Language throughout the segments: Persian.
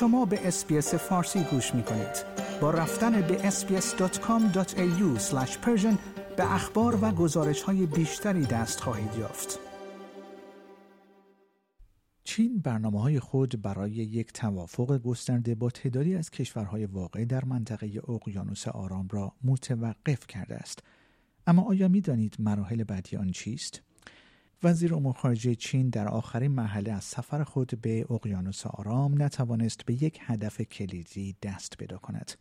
شما به SBS فارسی گوش می کنید. با رفتن به sbs.com.au به اخبار و گزارش های بیشتری دست خواهید یافت. چین برنامه های خود برای یک توافق گسترده با تعدادی از کشورهای واقع در منطقه اقیانوس آرام را متوقف کرده است. اما آیا می دانید مراحل بعدی آن چیست؟ وزیر امور خارجه چین در آخرین مرحله از سفر خود به اقیانوس آرام نتوانست به یک هدف کلیدی دست پیدا کند.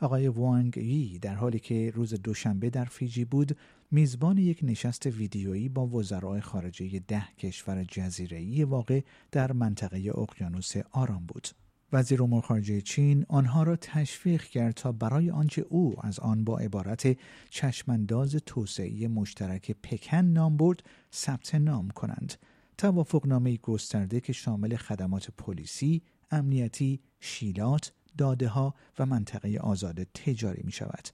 آقای وانگ یی در حالی که روز دوشنبه در فیجی بود میزبان یک نشست ویدیویی با وزرای خارجه ده کشور جزیره‌ای واقع در منطقه اقیانوس آرام بود. وزیر امور خارجه چین آنها را تشویق کرد تا برای آنچه او از آن با عبارت چشمانداز توسعه مشترک پکن نام برد ثبت نام کنند توافقنامه گسترده که شامل خدمات پلیسی، امنیتی، شیلات، داده ها و منطقه آزاد تجاری می شود.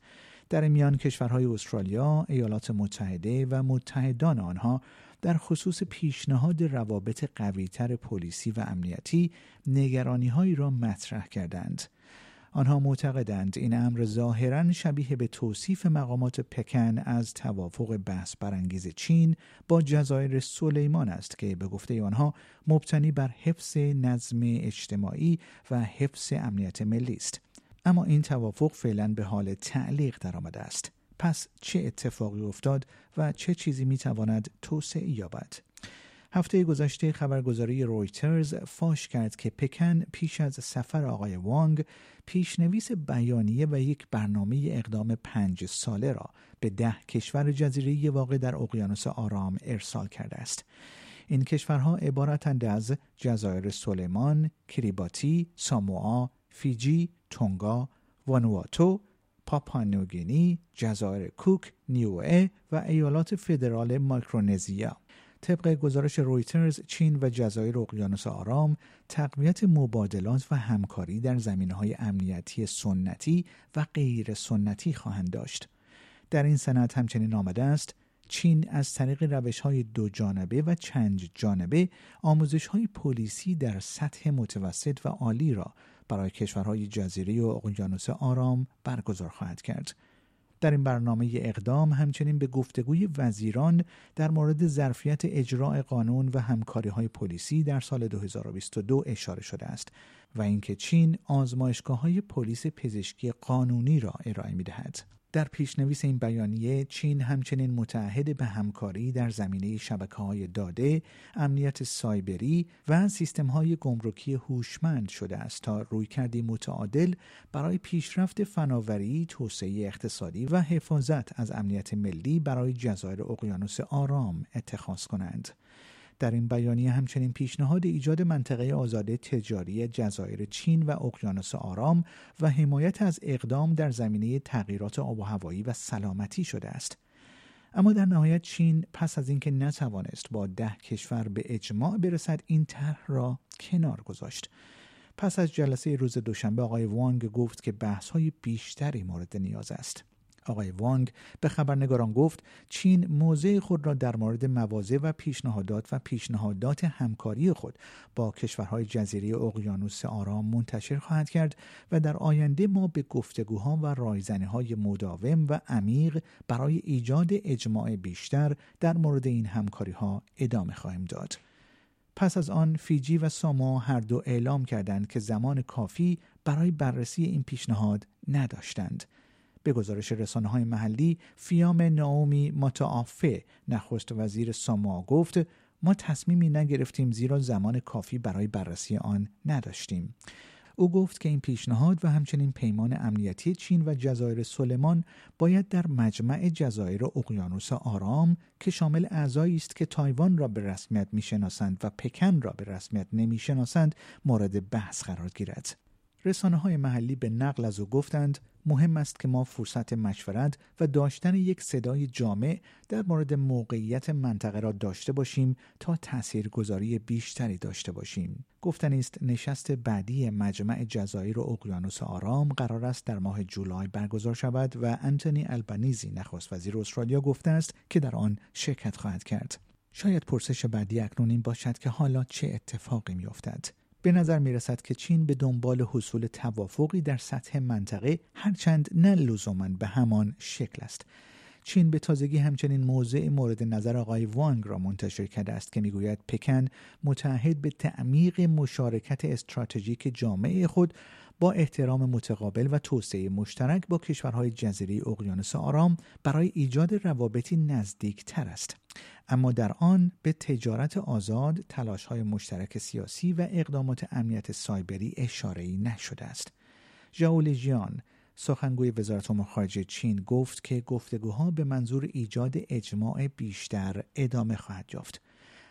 در میان کشورهای استرالیا، ایالات متحده و متحدان آنها در خصوص پیشنهاد روابط قویتر پلیسی و امنیتی نگرانی را مطرح کردند. آنها معتقدند این امر ظاهرا شبیه به توصیف مقامات پکن از توافق بحث برانگیز چین با جزایر سلیمان است که به گفته آنها مبتنی بر حفظ نظم اجتماعی و حفظ امنیت ملی است اما این توافق فعلا به حال تعلیق درآمده است پس چه اتفاقی افتاد و چه چیزی می‌تواند توسعه یابد هفته گذشته خبرگزاری رویترز فاش کرد که پکن پیش از سفر آقای وانگ پیشنویس بیانیه و یک برنامه اقدام پنج ساله را به ده کشور جزیره واقع در اقیانوس آرام ارسال کرده است. این کشورها عبارتند از جزایر سلیمان، کریباتی، ساموآ، فیجی، تونگا، وانواتو، پاپانوگینی، جزایر کوک، نیوئه و ایالات فدرال مایکرونزیا. طبق گزارش رویترز چین و جزایر اقیانوس آرام تقویت مبادلات و همکاری در زمینه های امنیتی سنتی و غیر سنتی خواهند داشت در این سند همچنین آمده است چین از طریق روش های دو جانبه و چند جانبه آموزش های پلیسی در سطح متوسط و عالی را برای کشورهای جزیره و اقیانوس آرام برگزار خواهد کرد. در این برنامه اقدام همچنین به گفتگوی وزیران در مورد ظرفیت اجراع قانون و همکاری های پلیسی در سال 2022 اشاره شده است و اینکه چین آزمایشگاه های پلیس پزشکی قانونی را ارائه می دهد. در پیشنویس این بیانیه چین همچنین متعهد به همکاری در زمینه شبکه های داده، امنیت سایبری و سیستم های گمرکی هوشمند شده است تا رویکردی متعادل برای پیشرفت فناوری، توسعه اقتصادی و حفاظت از امنیت ملی برای جزایر اقیانوس آرام اتخاذ کنند. در این بیانیه همچنین پیشنهاد ایجاد منطقه آزاده تجاری جزایر چین و اقیانوس آرام و حمایت از اقدام در زمینه تغییرات آب و هوایی و سلامتی شده است. اما در نهایت چین پس از اینکه نتوانست با ده کشور به اجماع برسد این طرح را کنار گذاشت. پس از جلسه روز دوشنبه آقای وانگ گفت که بحث های بیشتری مورد نیاز است. آقای وانگ به خبرنگاران گفت چین موضع خود را در مورد مواضع و پیشنهادات و پیشنهادات همکاری خود با کشورهای جزیره اقیانوس آرام منتشر خواهد کرد و در آینده ما به گفتگوها و رایزنی های مداوم و عمیق برای ایجاد اجماع بیشتر در مورد این همکاری ها ادامه خواهیم داد. پس از آن فیجی و ساما هر دو اعلام کردند که زمان کافی برای بررسی این پیشنهاد نداشتند. به گزارش رسانه های محلی فیام ناومی متعافه نخست وزیر ساموا گفت ما تصمیمی نگرفتیم زیرا زمان کافی برای بررسی آن نداشتیم. او گفت که این پیشنهاد و همچنین پیمان امنیتی چین و جزایر سلیمان باید در مجمع جزایر اقیانوس آرام که شامل اعضایی است که تایوان را به رسمیت می‌شناسند و پکن را به رسمیت نمی‌شناسند مورد بحث قرار گیرد. رسانه های محلی به نقل از او گفتند مهم است که ما فرصت مشورت و داشتن یک صدای جامع در مورد موقعیت منطقه را داشته باشیم تا تاثیرگذاری بیشتری داشته باشیم. گفتن است نشست بعدی مجمع جزایر و اقیانوس آرام قرار است در ماه جولای برگزار شود و انتونی البنیزی نخست وزیر استرالیا گفته است که در آن شرکت خواهد کرد. شاید پرسش بعدی اکنون این باشد که حالا چه اتفاقی میافتد به نظر می رسد که چین به دنبال حصول توافقی در سطح منطقه هرچند نه لزوما به همان شکل است. چین به تازگی همچنین موضع مورد نظر آقای وانگ را منتشر کرده است که می‌گوید پکن متعهد به تعمیق مشارکت استراتژیک جامعه خود با احترام متقابل و توسعه مشترک با کشورهای جزیره اقیانوس آرام برای ایجاد روابطی نزدیک تر است. اما در آن به تجارت آزاد های مشترک سیاسی و اقدامات امنیت سایبری اشاره‌ای نشده است. ژائو سخنگوی وزارت امور خارجه چین گفت که گفتگوها به منظور ایجاد اجماع بیشتر ادامه خواهد یافت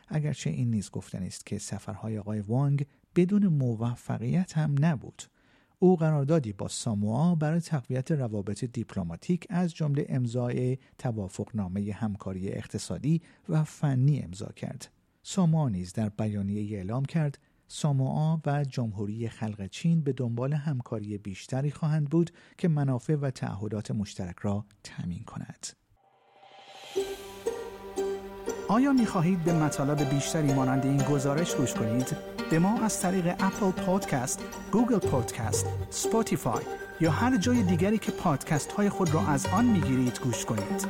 اگرچه این نیز گفتنی است که سفرهای آقای وانگ بدون موفقیت هم نبود او قراردادی با ساموا برای تقویت روابط دیپلماتیک از جمله امضای توافقنامه همکاری اقتصادی و فنی امضا کرد. ساموا نیز در بیانیه اعلام کرد ساموا و جمهوری خلق چین به دنبال همکاری بیشتری خواهند بود که منافع و تعهدات مشترک را تامین کند. آیا می خواهید به مطالب بیشتری مانند این گزارش گوش کنید؟ به ما از طریق اپل پادکست، گوگل پادکست، Spotify یا هر جای دیگری که پادکست های خود را از آن می گیرید گوش کنید.